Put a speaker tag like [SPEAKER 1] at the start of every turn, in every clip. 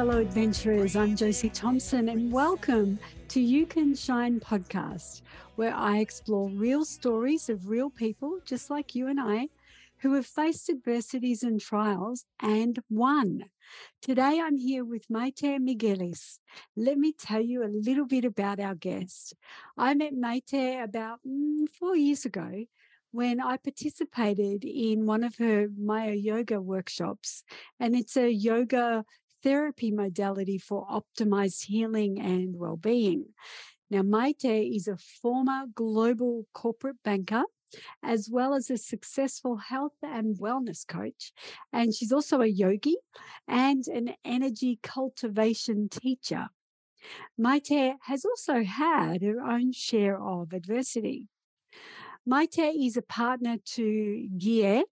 [SPEAKER 1] fellow adventurers. I'm Josie Thomson, and welcome to You Can Shine podcast, where I explore real stories of real people, just like you and I, who have faced adversities and trials and won. Today, I'm here with Mayte Miguelez. Let me tell you a little bit about our guest. I met Mayte about mm, four years ago when I participated in one of her Maya Yoga workshops. And it's a yoga therapy modality for optimized healing and well being. Now, Mayte is a former global corporate banker as well as a successful health and wellness coach. And she's also a yogi and an energy cultivation teacher. Mayte has also had her own share of adversity. Mayte is a partner to Gie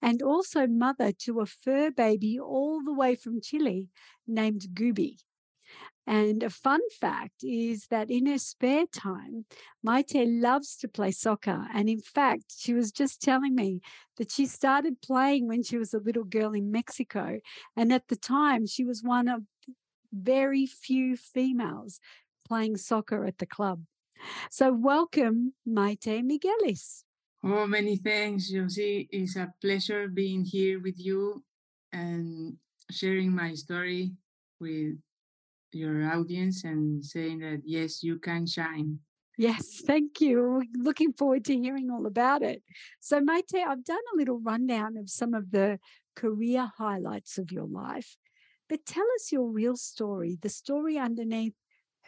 [SPEAKER 1] and also mother to a fur baby all the way from Chile named Gooby. And a fun fact is that in her spare time, Mayte loves to play soccer. And in fact, she was just telling me that she started playing when she was a little girl in Mexico. And at the time, she was one of very few females playing soccer at the club. So, welcome, Mayte Miguelez.
[SPEAKER 2] Oh, many thanks, Josie. It's a pleasure being here with you and sharing my story with your audience and saying that, yes, you can shine.
[SPEAKER 1] Yes, thank you. Looking forward to hearing all about it. So, Mayte, I've done a little rundown of some of the career highlights of your life, but tell us your real story, the story underneath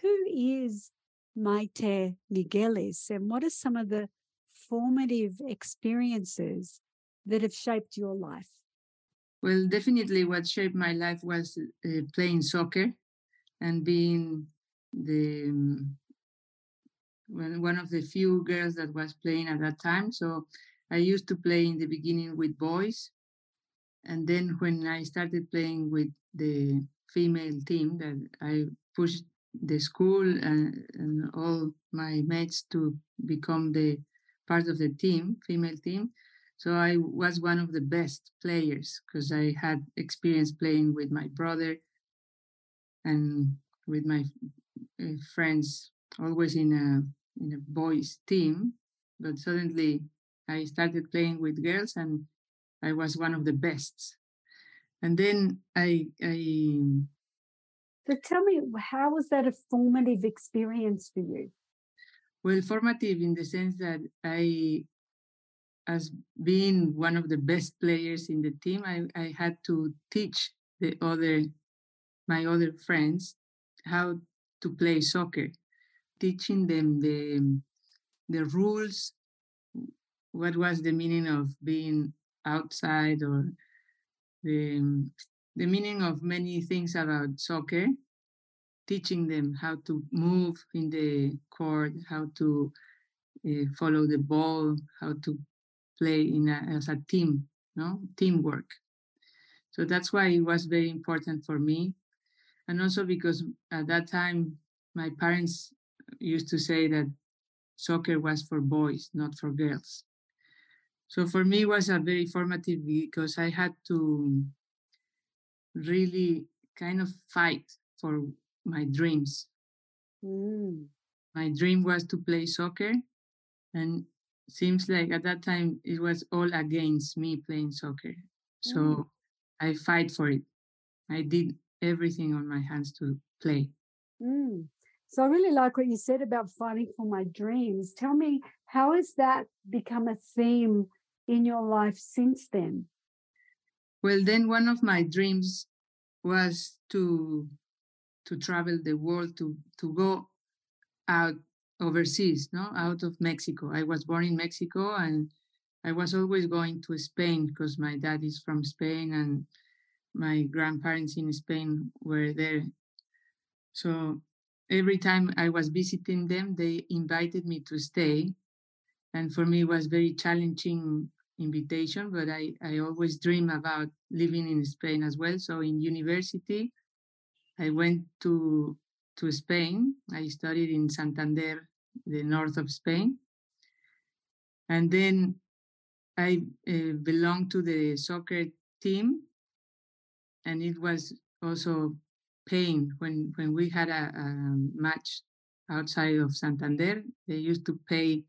[SPEAKER 1] who is Mayte Miguelez, and what are some of the formative experiences that have shaped your life?
[SPEAKER 2] Well, definitely what shaped my life was uh, playing soccer and being the um, one of the few girls that was playing at that time. So I used to play in the beginning with boys. And then when I started playing with the female team that I pushed the school and, and all my mates to become the part of the team, female team. So I was one of the best players because I had experience playing with my brother and with my uh, friends, always in a in a boys team. But suddenly I started playing with girls, and I was one of the best. And then I I
[SPEAKER 1] so tell me, how was that a formative experience for you?
[SPEAKER 2] Well, formative in the sense that I, as being one of the best players in the team, I, I had to teach the other, my other friends, how to play soccer, teaching them the the rules, what was the meaning of being outside or the the meaning of many things about soccer, teaching them how to move in the court, how to uh, follow the ball, how to play in a, as a team, no teamwork. So that's why it was very important for me, and also because at that time my parents used to say that soccer was for boys, not for girls. So for me, it was a very formative because I had to really kind of fight for my dreams. Mm. My dream was to play soccer, and seems like at that time it was all against me playing soccer. So mm. I fight for it. I did everything on my hands to play.
[SPEAKER 1] Mm. So I really like what you said about fighting for my dreams. Tell me, how has that become a theme in your life since then?
[SPEAKER 2] Well, then one of my dreams was to to travel the world to to go out overseas, no, out of Mexico. I was born in Mexico and I was always going to Spain because my dad is from Spain and my grandparents in Spain were there. So every time I was visiting them, they invited me to stay. And for me, it was very challenging invitation, but I, I always dream about living in Spain as well. So in university, I went to to Spain. I studied in Santander, the north of Spain, and then I uh, belonged to the soccer team, and it was also paying when when we had a, a match outside of Santander. They used to pay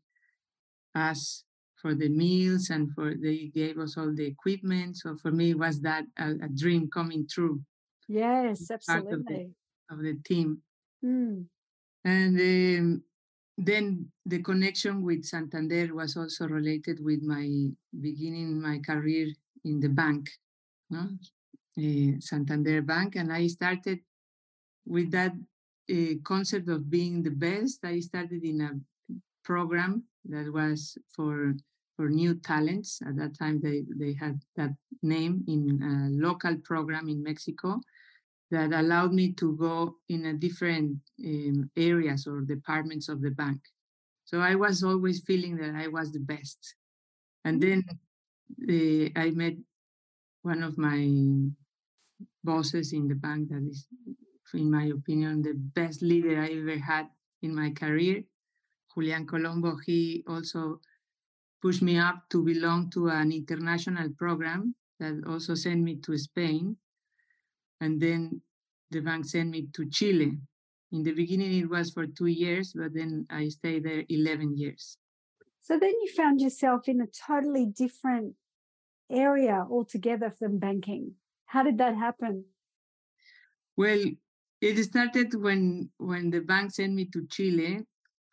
[SPEAKER 2] us for the meals and for they gave us all the equipment. So for me, it was that a, a dream coming true.
[SPEAKER 1] Yes,
[SPEAKER 2] Part of the,
[SPEAKER 1] absolutely.
[SPEAKER 2] of the team.
[SPEAKER 1] Mm.
[SPEAKER 2] And um, then the connection with Santander was also related with my beginning my career in the bank? Uh, Santander Bank, and I started with that uh, concept of being the best. I started in a program that was for for new talents. At that time, they they had that name in a local program in Mexico that allowed me to go in a different um, areas or departments of the bank. So I was always feeling that I was the best. And then uh, I met one of my bosses in the bank that is, in my opinion, the best leader I ever had in my career, Julian Colombo. He also pushed me up to belong to an international program that also sent me to Spain and then the bank sent me to Chile. In the beginning, it was for two years, but then I stayed there 11 years.
[SPEAKER 1] So then you found yourself in a totally different area altogether from banking. How did that happen?
[SPEAKER 2] Well, it started when when the bank sent me to Chile,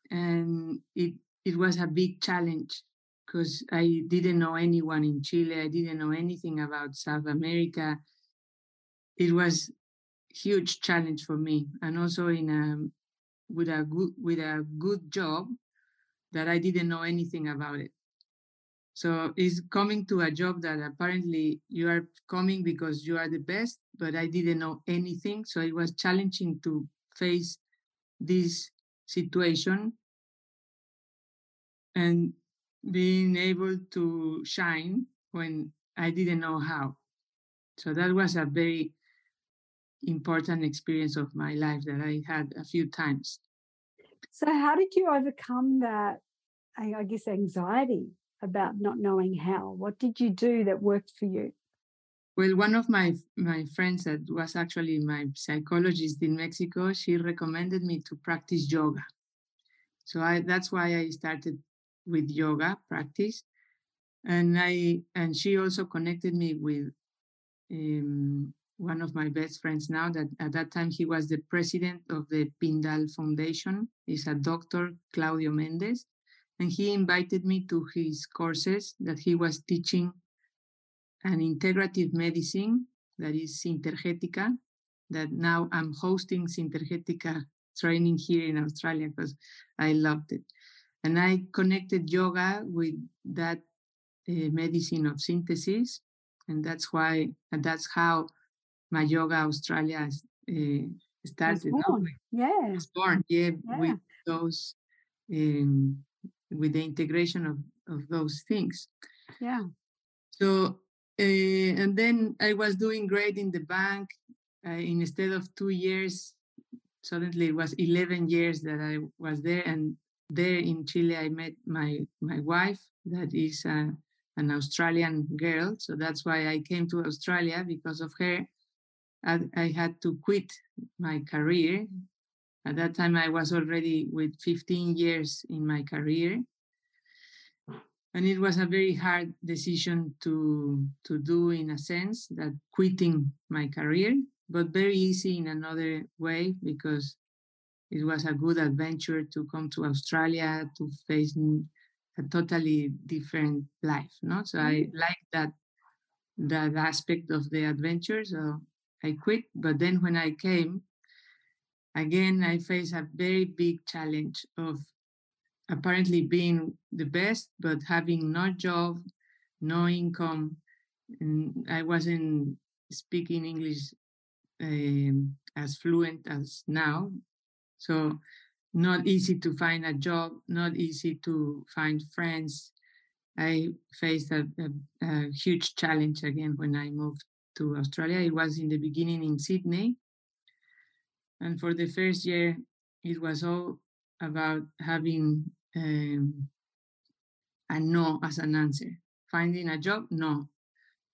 [SPEAKER 2] and it it was a big challenge because I didn't know anyone in Chile. I didn't know anything about South America it was huge challenge for me and also in a with a good with a good job that I didn't know anything about it. So it's coming to a job that apparently you are coming because you are the best, but I didn't know anything. So it was challenging to face this situation and being able to shine when I didn't know how. So that was a very important experience of my life that I had a few times.
[SPEAKER 1] So, how did you overcome that, I guess, anxiety about not knowing how? What did you do that worked for you?
[SPEAKER 2] Well, one of my my friends that was actually my psychologist in Mexico, she recommended me to practice yoga. So I that's why I started with yoga practice, and I and she also connected me with um, one of my best friends now that at that time he was the president of the Pindal Foundation. He's a doctor, Claudio Mendez. And he invited me to his courses that he was teaching an integrative medicine that is Sintergetica, that now I'm hosting Sintergetica training here in Australia because I loved it. And I connected yoga with that uh, medicine of synthesis. And that's why, and that's how my yoga Australia uh, started.
[SPEAKER 1] No? Yeah.
[SPEAKER 2] Was born, yeah, yeah, with those, um, with the integration of, of those things.
[SPEAKER 1] Yeah.
[SPEAKER 2] So, uh, and then I was doing great in the bank. Uh, instead of two years, suddenly it was 11 years that I was there. And there in Chile, I met my, my wife, that is uh, an Australian girl. So that's why I came to Australia because of her. I, I had to quit my career. At that time, I was already with 15 years in my career. And it was a very hard decision to, to do, in a sense, that quitting my career, but very easy in another way because it was a good adventure to come to Australia to face a totally different life. No, so I mm-hmm. like that that aspect of the adventure. So I quit. But then when I came, again, I faced a very big challenge of apparently being the best, but having no job, no income. And I wasn't speaking English um, as fluent as now. So, not easy to find a job, not easy to find friends. I faced a, a, a huge challenge again when I moved to Australia. It was in the beginning in Sydney. And for the first year, it was all about having um, a no as an answer. Finding a job, no.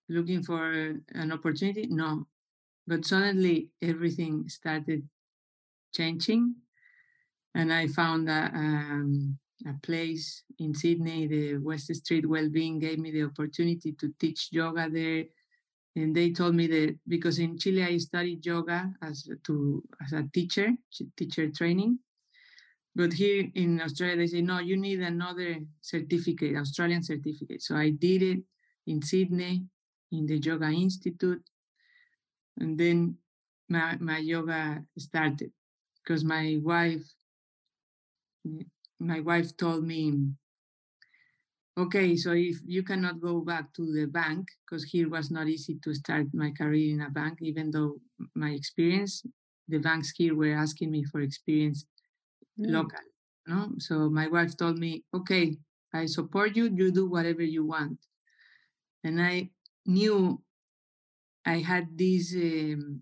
[SPEAKER 2] Looking for an opportunity, no. but suddenly everything started changing. And I found a, um, a place in Sydney, the West Street Wellbeing gave me the opportunity to teach yoga there. And they told me that because in Chile I studied yoga as to as a teacher, teacher training. But here in Australia, they say, no, you need another certificate, Australian certificate. So I did it in Sydney, in the Yoga Institute. And then my, my yoga started because my wife my wife told me okay so if you cannot go back to the bank because here was not easy to start my career in a bank even though my experience the banks here were asking me for experience mm. local no so my wife told me okay i support you you do whatever you want and i knew i had this um,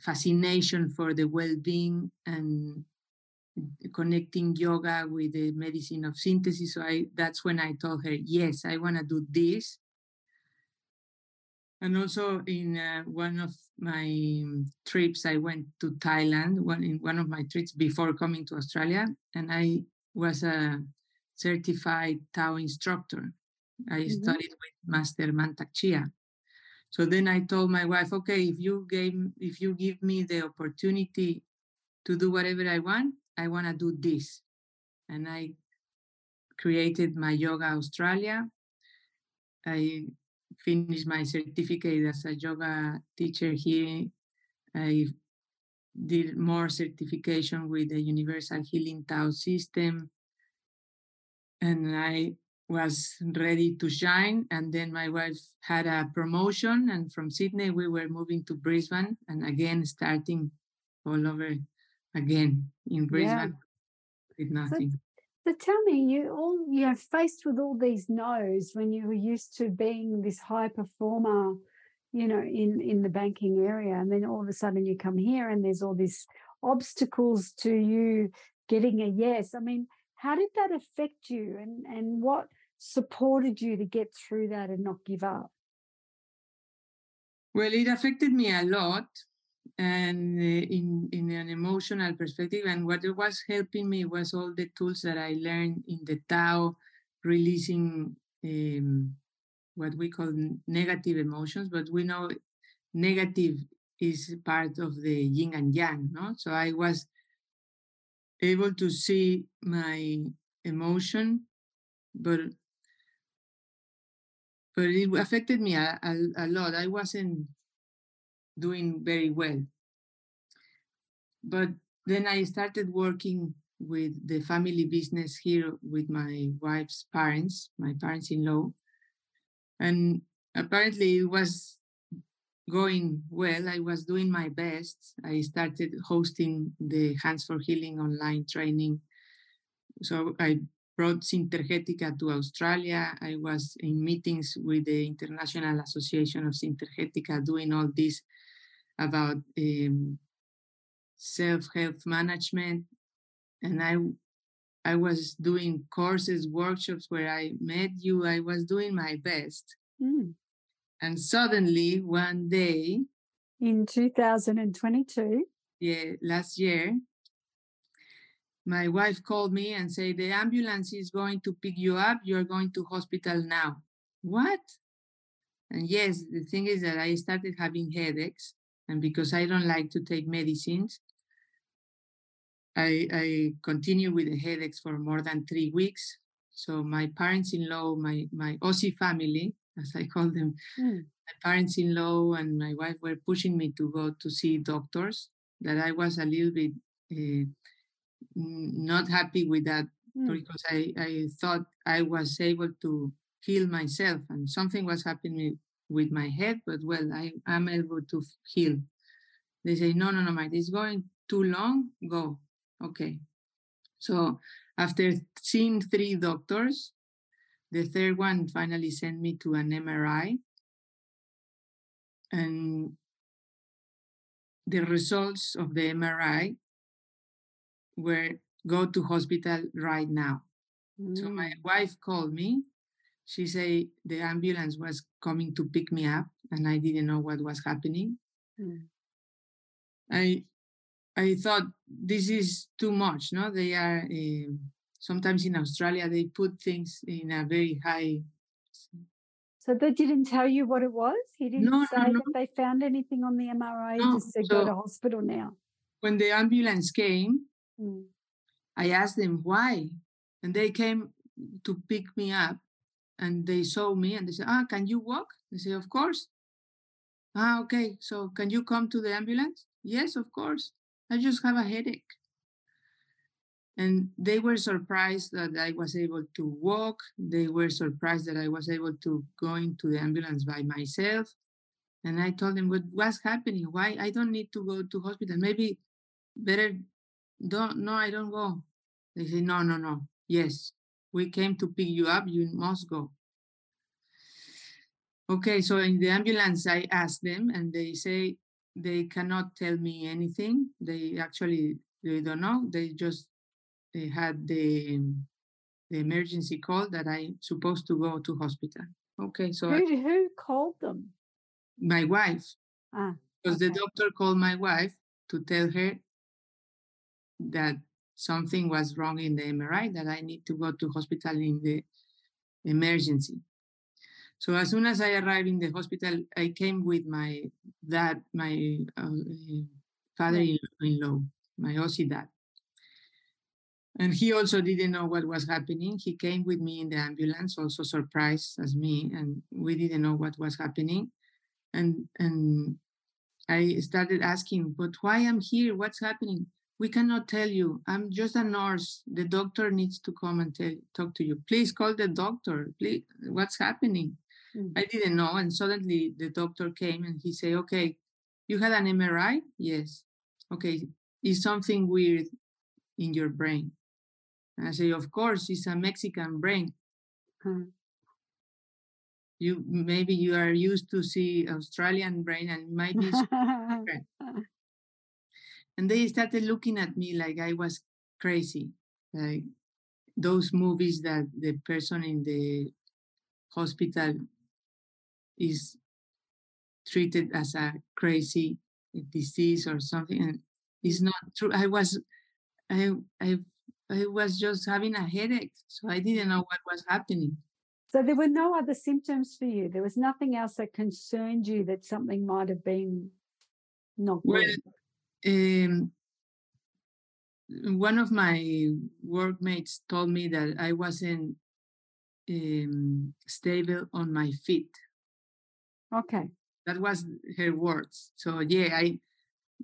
[SPEAKER 2] fascination for the well-being and connecting yoga with the medicine of synthesis. So I that's when I told her, yes, I want to do this. And also in uh, one of my trips, I went to Thailand. One in one of my trips before coming to Australia, and I was a certified Tao instructor. I mm-hmm. studied with Master Mantak Chia. So then I told my wife, okay, if you gave if you give me the opportunity to do whatever I want, I want to do this. And I created my Yoga Australia. I finished my certificate as a yoga teacher here. I did more certification with the Universal Healing Tao system. And I was ready to shine. And then my wife had a promotion, and from Sydney, we were moving to Brisbane and again starting all over again in Brisbane yeah. with nothing. So,
[SPEAKER 1] so tell me, you all you know, faced with all these no's when you were used to being this high performer, you know, in in the banking area, and then all of a sudden you come here and there's all these obstacles to you getting a yes. I mean, how did that affect you, and and what supported you to get through that and not give up?
[SPEAKER 2] Well, it affected me a lot and uh, in in an emotional perspective and what was helping me was all the tools that i learned in the tao releasing um, what we call negative emotions but we know negative is part of the yin and yang no? So i was able to see my emotion but but it affected me a, a, a lot. I wasn't doing very well. But then I started working with the family business here with my wife's parents, my parents in law. And apparently it was going well. I was doing my best. I started hosting the Hands for Healing online training. So I brought Sintergetica to Australia. I was in meetings with the International Association of Sintergetica doing all these about um, self-health management and i i was doing courses workshops where i met you i was doing my best. Mm. and suddenly one day
[SPEAKER 1] in 2022
[SPEAKER 2] yeah last year my wife called me and said the ambulance is going to pick you up. You're going to hospital now. What? And yes the thing is that i started having headaches and because I don't like to take medicines, I, I continue with the headaches for more than three weeks. So my parents-in-law, my my Aussie family, as I call them, mm. my parents-in-law and my wife were pushing me to go to see doctors. That I was a little bit uh, not happy with that mm. because I, I thought I was able to heal myself and something was happening with my head, but well, I am able to heal. They say, no, no, no, Mike, it's going too long, go. Okay. So after seeing three doctors, the third one finally sent me to an MRI. And the results of the MRI were go to hospital right now. Mm. So my mm. wife called me she said the ambulance was coming to pick me up and I didn't know what was happening. mm. I I thought this is too much. No, they are uh, sometimes in Australia they put things in a very high.
[SPEAKER 1] So they didn't tell you what it was. He didn't no, say no, no. that they found anything on the MRI. No. Just said so go to hospital now.
[SPEAKER 2] When the ambulance came, mm. I asked them why, and they came to pick me up, and they saw me and they said, "Ah, can you walk?" I say, "Of course." Ah, okay. So can you come to the ambulance? Yes, of course. I just have a headache. And they were surprised that I was able to walk. They were surprised that I was able to go into the ambulance by myself. And I told them, what, was happening? Why? I don't need to go to hospital. Maybe better don't, no, I don't go. They say, no, no, no. Yes, we came to pick you up. You must go. Okay, so in the ambulance, I asked them, and they say they cannot tell me anything. They actually they don't know. They just they had the the emergency call that I supposed to go to hospital. Okay, so
[SPEAKER 1] who, who called them?
[SPEAKER 2] My wife. Ah, because okay. the doctor called my wife to tell her that something was wrong in the MRI, that I need to go to hospital in the emergency. So as soon as I arrived in the hospital, I came with my dad, my uh, father-in-law, my Aussie dad. And he also didn't know what was happening. He came with me in the ambulance, also surprised as me, and we didn't know what was happening. And and I started asking, but why I'm here? What's happening? We cannot tell you. I'm just a nurse. The doctor needs to come and tell, talk to you. Please call the doctor. Please, what's happening? Mm. I didn't know. And suddenly the doctor came and he said, okay, you had an MRI? Yes. Okay, is something weird in your brain? And I say, of course, it's a Mexican brain. Hmm. You maybe you are used to see Australian brain and maybe and they started looking at me like I was crazy, like those movies that the person in the hospital is treated as a crazy disease or something and it's not true. I was i i i was just having a headache so i didn't know what was happening.
[SPEAKER 1] So there were no other symptoms for you? There was nothing else that concerned you that something might have been not good? well, um,
[SPEAKER 2] one of my workmates told me that i wasn't um, stable on my feet
[SPEAKER 1] Okay.
[SPEAKER 2] That was her words. So yeah, I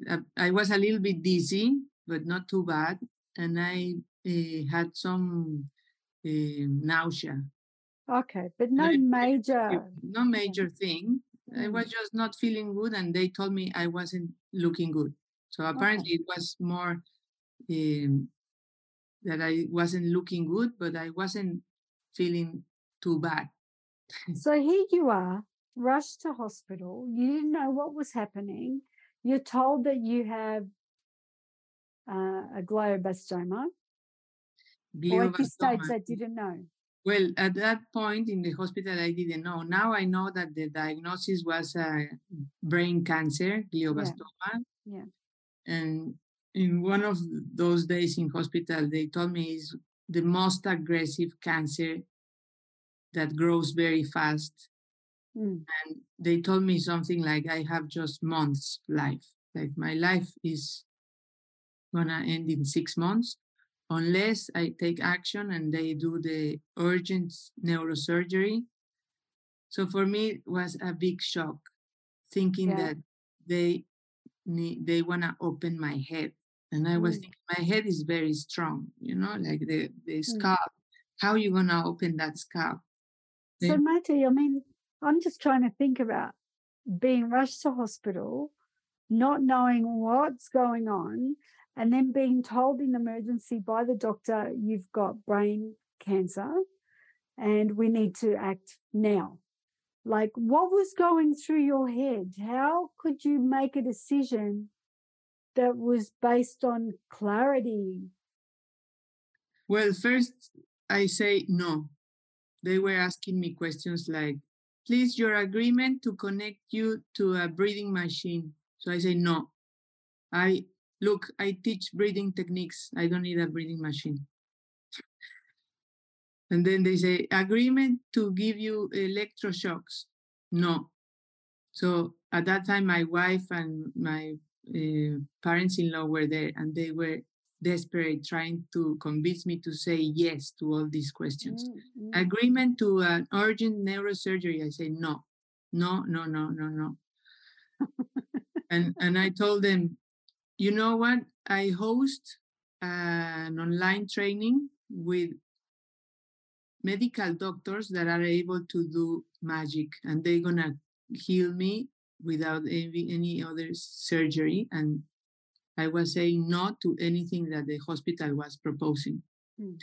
[SPEAKER 2] uh, I was a little bit dizzy, but not too bad, and I uh, had some uh, nausea.
[SPEAKER 1] Okay, but no major.
[SPEAKER 2] No major thing. I was mm. just not feeling good, and they told me I wasn't looking good. So apparently, okay. it was more um, that I wasn't looking good, but I wasn't feeling too bad.
[SPEAKER 1] so here you are rushed to hospital. You didn't know what was happening. You're told that you have uh, a glioblastoma. Or at this stage, they didn't know.
[SPEAKER 2] Well, at that point in the hospital, I didn't know. Now I know that the diagnosis was a brain cancer, glioblastoma.
[SPEAKER 1] Yeah. yeah.
[SPEAKER 2] And in one of those days in hospital, they told me it's the most aggressive cancer that grows very fast Mm. And they told me something like, I have just months life. Like my life is gonna end in six months unless I take action and they do the urgent neurosurgery. So for me, it was a big shock thinking yeah. that they they wanna open my head. And I was mm. thinking, my head is very strong, you know, like the, the mm. scalp. How are you gonna open that scalp?
[SPEAKER 1] So, Matty, I mean, I'm just trying to think about being rushed to hospital, not knowing what's going on, and then being told in emergency by the doctor, you've got brain cancer and we need to act now. Like, what was going through your head? How could you make a decision that was based on clarity?
[SPEAKER 2] Well, first, I say no. They were asking me questions like, Please, your agreement to connect you to a breathing machine. So I say, no. I look, I teach breathing techniques. I don't need a breathing machine. And then they say, agreement to give you electroshocks. No. So at that time, my wife and my uh, parents-in-law were there, and they were desperate, trying to convince me to say yes to all these questions. Mm-hmm. Agreement to an urgent neurosurgery. I say no, no, no, no, no, no. and and I told them, you know what? I host an online training with medical doctors that are able to do magic, and they're gonna heal me without any, any other surgery. And I was saying no to anything that the hospital was proposing. Mm.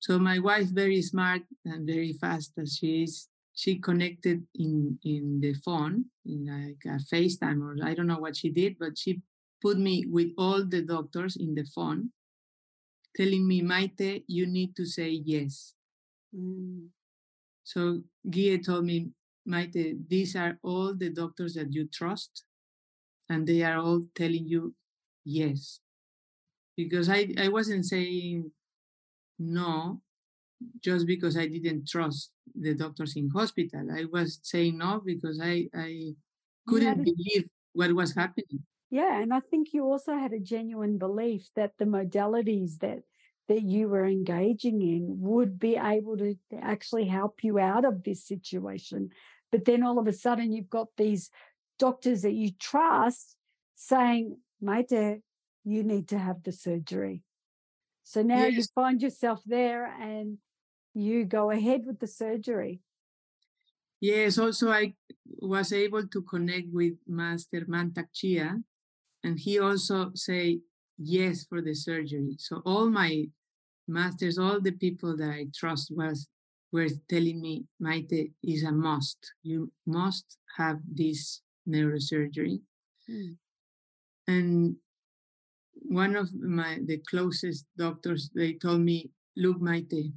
[SPEAKER 2] So my wife, very smart and very fast as she is, she connected in in the phone in like a FaceTime or I don't know what she did, but she put me with all the doctors in the phone, telling me, Mayte, you need to say yes. Mm. So Guille told me, Mayte, these are all the doctors that you trust, and they are all telling you yes. Because I, I wasn't saying no just because I didn't trust the doctors in hospital. I was saying no because I, I couldn't believe what was happening.
[SPEAKER 1] Yeah, and I think you also had a genuine belief that the modalities that that you were engaging in would be able to actually help you out of this situation. But then all of a sudden, you've got these doctors that you trust saying, Mayte, uh, you need to have the surgery. So now yes. you find yourself there and you go ahead with the surgery.
[SPEAKER 2] Yes, also I was able to connect with Master Mantak Chia, and he also say yes for the surgery. So all my masters, all the people that I trust was were telling me, Mayte is a must. You must have this neurosurgery. Mm. And one of my the closest doctors, they told me, look, Mayte,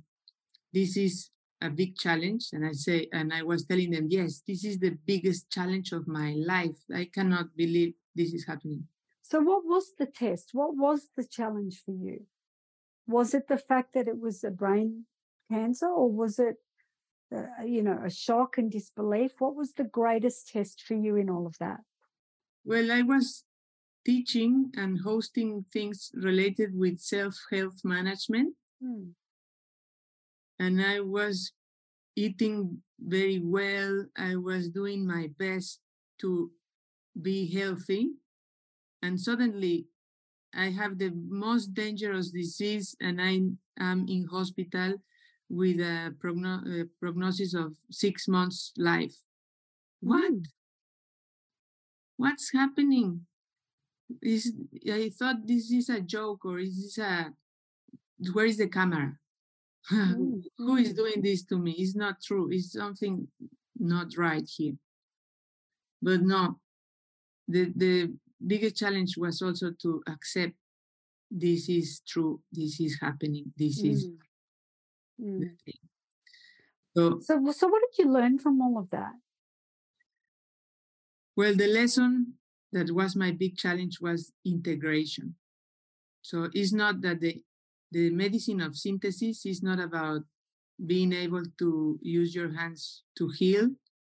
[SPEAKER 2] this is a big challenge. And I say, and I was telling them, yes, this is the biggest challenge of my life. I cannot believe this is happening.
[SPEAKER 1] So, what was the test? What was the challenge for you? Was it the fact that it was a brain cancer, or was it, uh, you know, a shock and disbelief? What was the greatest test for you in all of that?
[SPEAKER 2] Well, I was teaching and hosting things related with self health management. Mm. And I was eating very well. I was doing my best to be healthy and suddenly I have the most dangerous disease and I am in hospital with a, progno- a prognosis of six months life. What? What's happening? Is I thought this is a joke or is this a where is the camera? Mm. Who is doing this to me? It's not true. It's something not right here. But no, the the biggest challenge was also to accept this is true, this is happening, this mm. is mm. the thing.
[SPEAKER 1] So, so, so what did you learn from all of that?
[SPEAKER 2] Well, the lesson that was my big challenge was integration. So it's not that the the medicine of synthesis is not about being able to use your hands to heal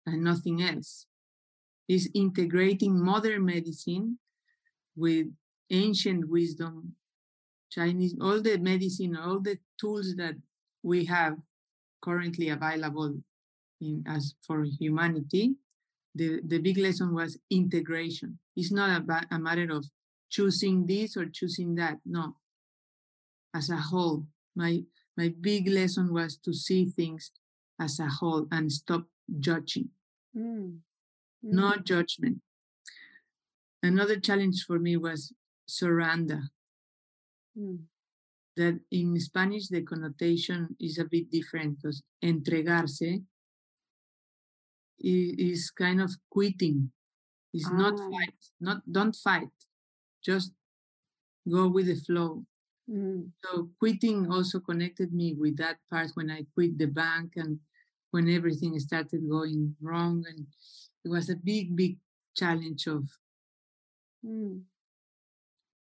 [SPEAKER 2] and nothing else is integrating modern medicine with ancient wisdom, Chinese, all the medicine, all the tools that we have currently available in, as for humanity. The, the big lesson was integration. It's not about a matter of choosing this or choosing that. No. As a whole, my my big lesson was to see things as a whole and stop judging. Mm mm. no judgment. Another challenge for me was surrender. Mm. That in Spanish, the connotation is a bit different because entregarse is kind of quitting. It's ah. not fight, not don't fight, just go with the flow. Mm. So quitting also connected me with that part when I quit the bank and when everything started going wrong and it was a big, big challenge of
[SPEAKER 1] Mm.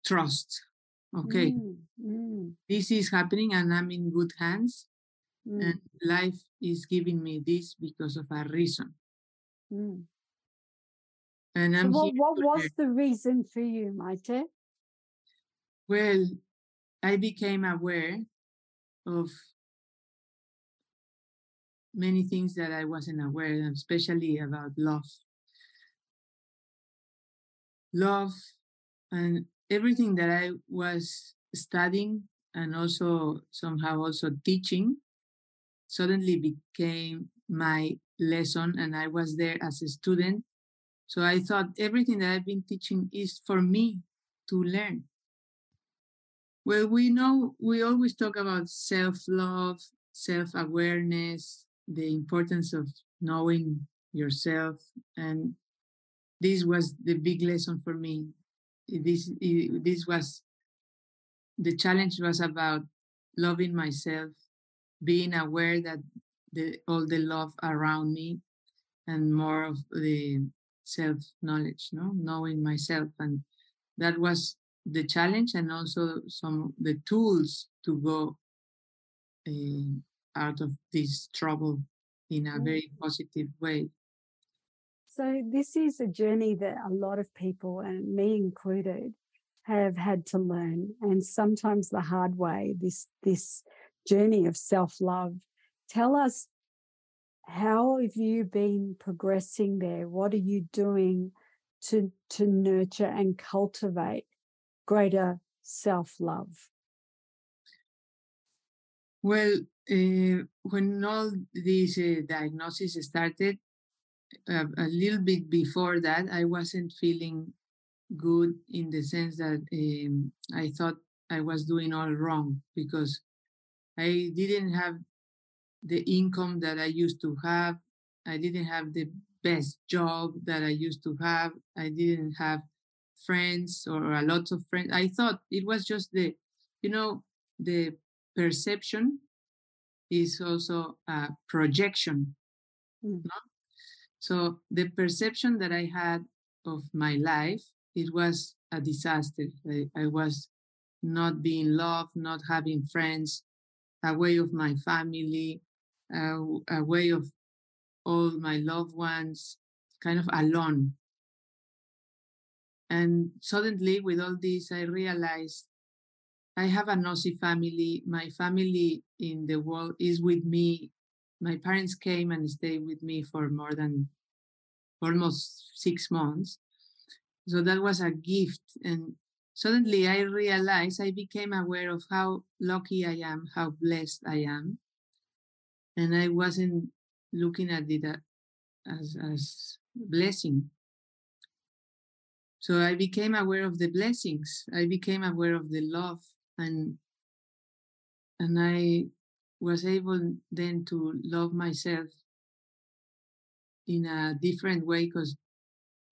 [SPEAKER 2] trust. Okay,
[SPEAKER 1] Mm. Mm.
[SPEAKER 2] this is happening and I'm in good hands,
[SPEAKER 1] Mm.
[SPEAKER 2] and life is giving me this because of a reason.
[SPEAKER 1] Mm.
[SPEAKER 2] And I'm
[SPEAKER 1] what, what was the reason for you, Mayte?
[SPEAKER 2] Well, I became aware of many things that I wasn't aware of, especially about love. Love and everything that I was studying and also somehow also teaching suddenly became my lesson and I was there as a student. So I thought everything that I've been teaching is for me to learn. Well, we know we always talk about self love, self awareness, the importance of knowing yourself. And this was the big lesson for me. This, this was the challenge was about loving myself, being aware that the, all the love around me and more of the self knowledge, no, knowing myself. And that was the challenge and also some the tools to go uh, out of this trouble in a
[SPEAKER 1] Mm.
[SPEAKER 2] very positive way.
[SPEAKER 1] So this is a journey that a lot of people, and me included, have had to learn, and sometimes the hard way. This this journey of self love. Tell us how have you been progressing there? What are you doing to to nurture and cultivate greater self love?
[SPEAKER 2] Well, uh, when all these uh, diagnosis started, uh, a little bit before that, I wasn't feeling good in the sense that um, I thought I was doing all wrong because I didn't have the income that I used to have. I didn't have the best job that I used to have. I didn't have friends or a lot of friends. I thought it was just the, you know, the perception is also a projection.
[SPEAKER 1] Mm.
[SPEAKER 2] No? So the perception that I had of my life, it was a disaster. I, I was not being loved, not having friends, away of my family, uh, away of all my loved ones, kind of alone. And suddenly, with all this, I realized I have a nosy family. My family in the world is with me. My parents came and stayed with me for more than almost six months. So that was a gift. And suddenly I realized I became aware of how lucky I am, how blessed I am. And I wasn't looking at it as, as blessing. So I became aware of the blessings. I became aware of the love and and I was able then to love myself in a different way because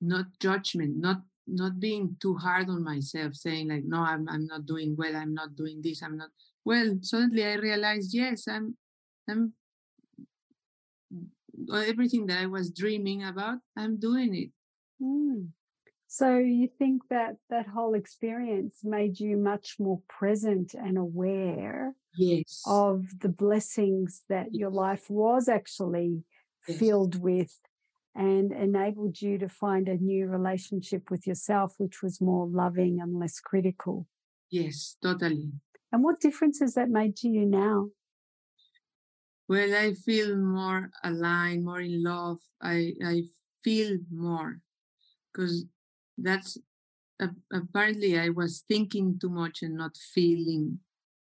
[SPEAKER 2] not judgment, not not being too hard on myself, saying like, no, I'm I'm not doing well, I'm not doing this, I'm not well. Suddenly I realized, yes, I'm I'm everything that I was dreaming about, I'm doing it.
[SPEAKER 1] Mm. So you think that that whole experience made you much more present and aware
[SPEAKER 2] Yes.
[SPEAKER 1] of the blessings that your life was actually
[SPEAKER 2] Yes.
[SPEAKER 1] filled with and enabled you to find a new relationship with yourself, which was more loving and less critical.
[SPEAKER 2] Yes, totally.
[SPEAKER 1] And what difference has that made to you now?
[SPEAKER 2] Well, I feel more aligned, more in love. I I feel more because that's uh, apparently I was thinking too much and not feeling.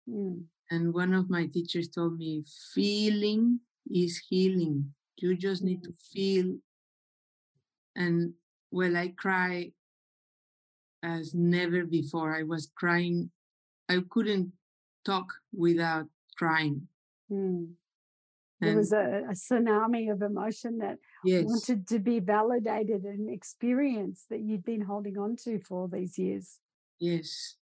[SPEAKER 1] Mm.
[SPEAKER 2] And one of my teachers told me, feeling is healing. You just need to feel. And well, I cry as never before. I was crying. I couldn't talk without crying.
[SPEAKER 1] Mm. There was a, a tsunami of emotion that
[SPEAKER 2] yes,
[SPEAKER 1] wanted to be validated and experienced that you'd been holding on to for all these years.
[SPEAKER 2] yes.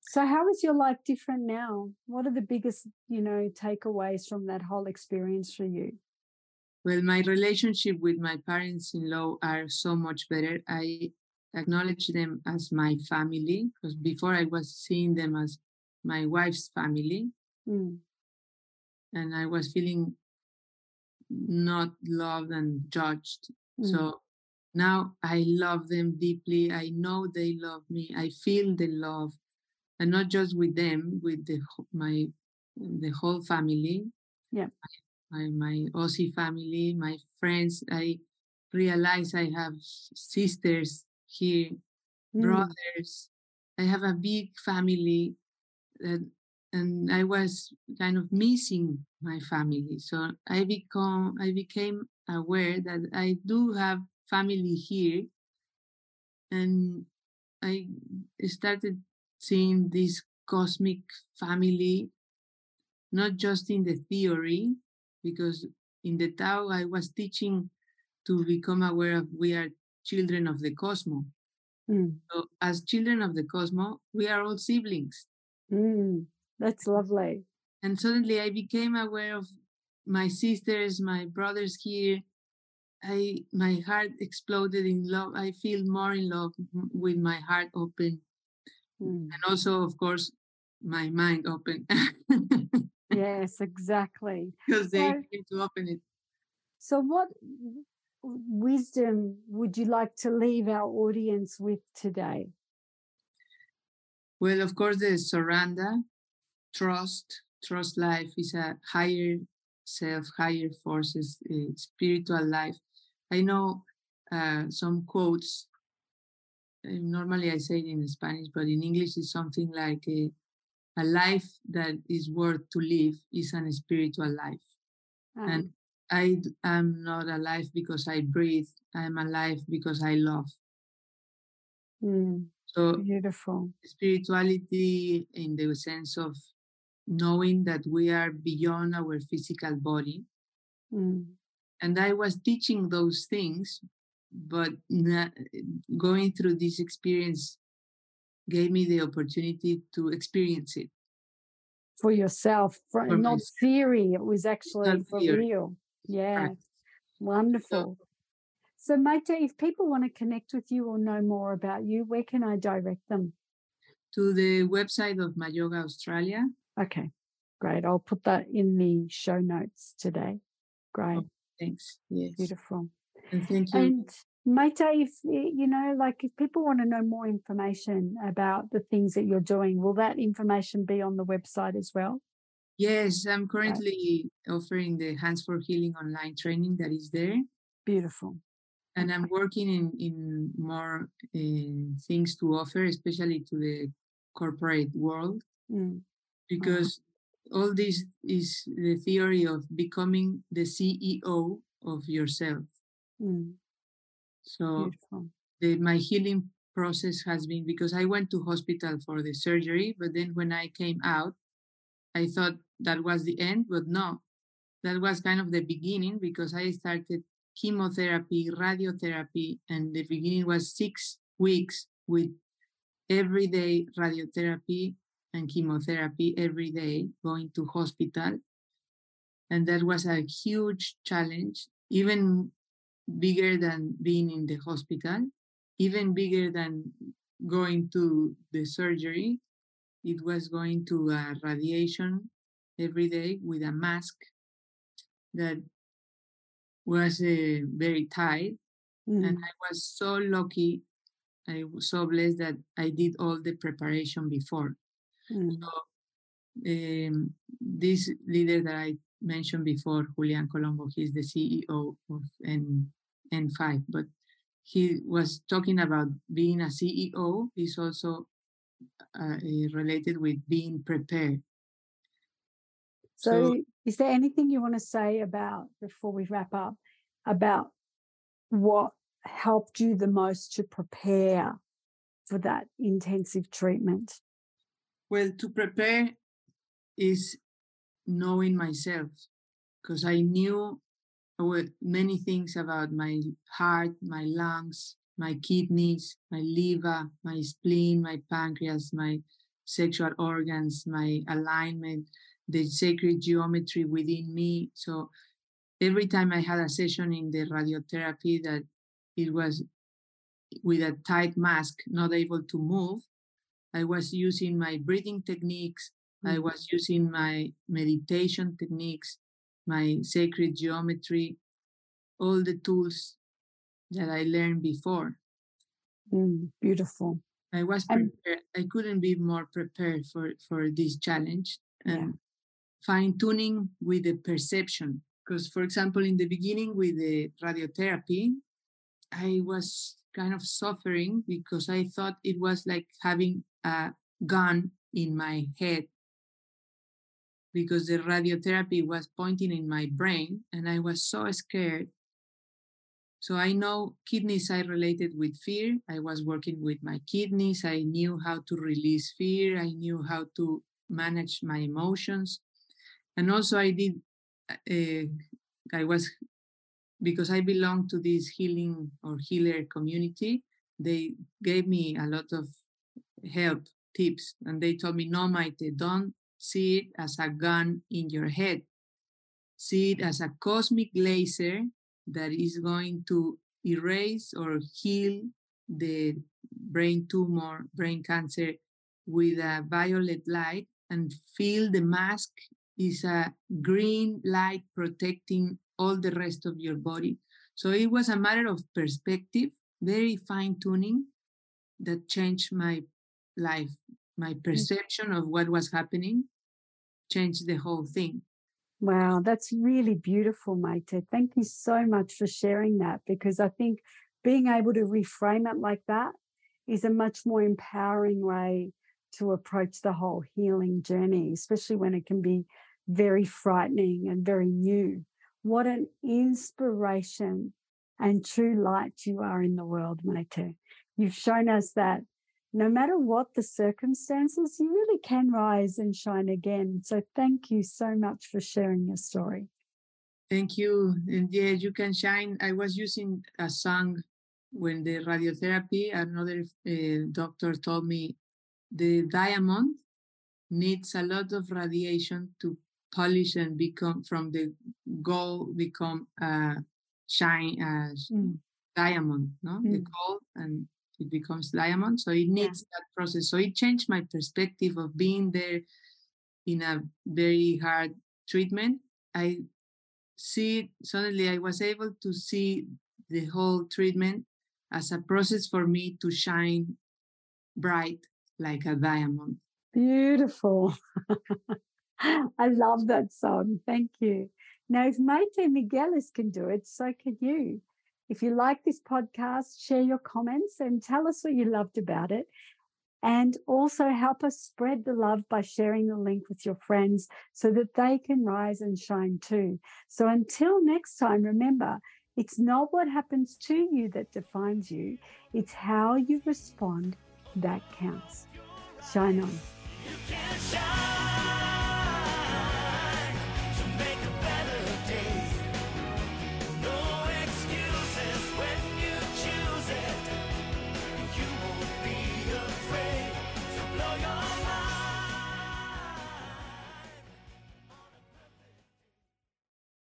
[SPEAKER 1] So how is your life different now? What are the biggest, you know, takeaways from that whole experience for you?
[SPEAKER 2] Well, my relationship with my parents-in-law are so much better. I acknowledge them as my family because before I was seeing them as my wife's family
[SPEAKER 1] Mm.
[SPEAKER 2] And I was feeling not loved and judged.
[SPEAKER 1] Mm.
[SPEAKER 2] So now I love them deeply. I know they love me. I feel the love, and not just with them, with the my the whole family.
[SPEAKER 1] Yeah.
[SPEAKER 2] my my Aussie family, my friends. I realize I have sisters here,
[SPEAKER 1] Mm.
[SPEAKER 2] brothers. I have a big family, that, and I was kind of missing my family. So I become I became aware that I do have family here, and I started seeing this cosmic family, not just in the theory, because in the Tao I was teaching to become aware of we are children of the cosmos.
[SPEAKER 1] Mm.
[SPEAKER 2] So as children of the cosmos, we are all siblings.
[SPEAKER 1] Mm. That's lovely.
[SPEAKER 2] And suddenly I became aware of my sisters, my brothers here. I my heart exploded in love. I feel more in love with my heart open,
[SPEAKER 1] Mm.
[SPEAKER 2] and also, of course, my mind open
[SPEAKER 1] Yes, exactly.
[SPEAKER 2] because they
[SPEAKER 1] So-
[SPEAKER 2] came to open it.
[SPEAKER 1] So, what wisdom would you like to leave our audience with today?
[SPEAKER 2] Well, of course, the surrender, trust, trust life is a higher self, higher forces, uh, spiritual life. I know uh, some quotes. uh, normally, I say it in Spanish, but in English, it's something like a, a life that is worth to live is an spiritual life. And i am not alive because I breathe. I'm alive because I love.
[SPEAKER 1] mm,
[SPEAKER 2] So
[SPEAKER 1] beautiful.
[SPEAKER 2] spirituality in the sense of knowing that we are beyond our physical body.
[SPEAKER 1] Mm,
[SPEAKER 2] And I was teaching those things, but going through this experience gave me the opportunity to experience it.
[SPEAKER 1] for yourself, for,
[SPEAKER 2] For
[SPEAKER 1] not
[SPEAKER 2] myself.
[SPEAKER 1] theory. It was actually for real. Yeah,
[SPEAKER 2] Correct.
[SPEAKER 1] wonderful. So, Mayte, if people want to connect with you or know more about you, where can I direct them?
[SPEAKER 2] To the website of My Yoga Australia.
[SPEAKER 1] Okay, great. I'll put that in the show notes today. Great,
[SPEAKER 2] Thanks. Yes.
[SPEAKER 1] beautiful.
[SPEAKER 2] And thank you.
[SPEAKER 1] And Mayte, if you know, like if people want to know more information about the things that you're doing, will that information be on the website as well?
[SPEAKER 2] yes, I'm currently offering the Hands for Healing online training that is there.
[SPEAKER 1] Beautiful.
[SPEAKER 2] and I'm working in in more uh, things to offer, especially to the corporate world,
[SPEAKER 1] Mm,
[SPEAKER 2] because all this is the theory of becoming the CEO of yourself.
[SPEAKER 1] mm,
[SPEAKER 2] So the, my healing process has been because I went to hospital for the surgery, but then when I came out, I thought that was the end, but no, that was kind of the beginning because I started chemotherapy, radiotherapy, and the beginning was six weeks with everyday radiotherapy and chemotherapy every day, going to hospital. And that was a huge challenge, even bigger than being in the hospital, even bigger than going to the surgery. It was going to a radiation every day with a mask that was uh, very tight.
[SPEAKER 1] Mm,
[SPEAKER 2] And I was so lucky, I was so blessed that I did all the preparation before.
[SPEAKER 1] Mm,
[SPEAKER 2] Um, this leader that I mentioned before, Julian Colombo, he's the CEO of N, N5, but he was talking about being a CEO is also uh, uh, related with being prepared.
[SPEAKER 1] So,
[SPEAKER 2] So-
[SPEAKER 1] is there anything you want to say about before we wrap up about what helped you the most to prepare for that intensive treatment?
[SPEAKER 2] Well, to prepare is knowing myself because I knew many things about my heart, my lungs, my kidneys, my liver, my spleen, my pancreas, my sexual organs, my alignment, the sacred geometry within me. So every time I had a session in the radiotherapy that it was with a tight mask, not able to move. I was using my breathing techniques. Mm-hmm. I was using my meditation techniques, my sacred geometry, all the tools that I learned before.
[SPEAKER 1] Mm, beautiful.
[SPEAKER 2] I was prepared. I couldn't be more prepared for for this challenge and yeah. fine tuning with the perception. Because, for example, in the beginning with the radiotherapy, I was kind of suffering because I thought it was like having a gun in my head because the radiotherapy was pointing in my brain and I was so scared so I know kidneys are related with fear. I was working with my kidneys. I knew how to release fear. I knew how to manage my emotions. And also I did, uh, I was, because I belong to this healing or healer community, they gave me a lot of help, tips, and they told me, no, Mayte, don't see it as a gun in your head. See it as a cosmic laser that is going to erase or heal the brain tumor, brain cancer with a violet light and feel the mask is a green light protecting all the rest of your body. So it was a matter of perspective, very fine tuning that changed my life. My mm. perception of what was happening changed the whole thing.
[SPEAKER 1] Wow, that's really beautiful, Mayte. Thank you so much for sharing that because I think being able to reframe it like that is a much more empowering way to approach the whole healing journey, especially when it can be very frightening and very new. What an inspiration and true light you are in the world, Mayte. You've shown us that no matter what the circumstances, you really can rise and shine again. So thank you so much for sharing your story.
[SPEAKER 2] Thank you. And yeah, you can shine. I was using a song when the radiotherapy, another uh, doctor told me the diamond needs a lot of radiation to polish and become from the gold become a shine a mm. diamond no mm. the gold and it becomes diamond. So it needs yeah. that process. So it changed my perspective of being there in a very hard treatment. I see suddenly I was able to see the whole treatment as a process for me to shine bright like a diamond.
[SPEAKER 1] Beautiful. I love that song. Thank you. Now, if Mayte Miguelez can do it, so can you. If you like this podcast, share your comments and tell us what you loved about it. And also help us spread the love by sharing the link with your friends so that they can rise and shine too. So until next time, remember, it's not what happens to you that defines you, it's how you respond that counts. Shine on.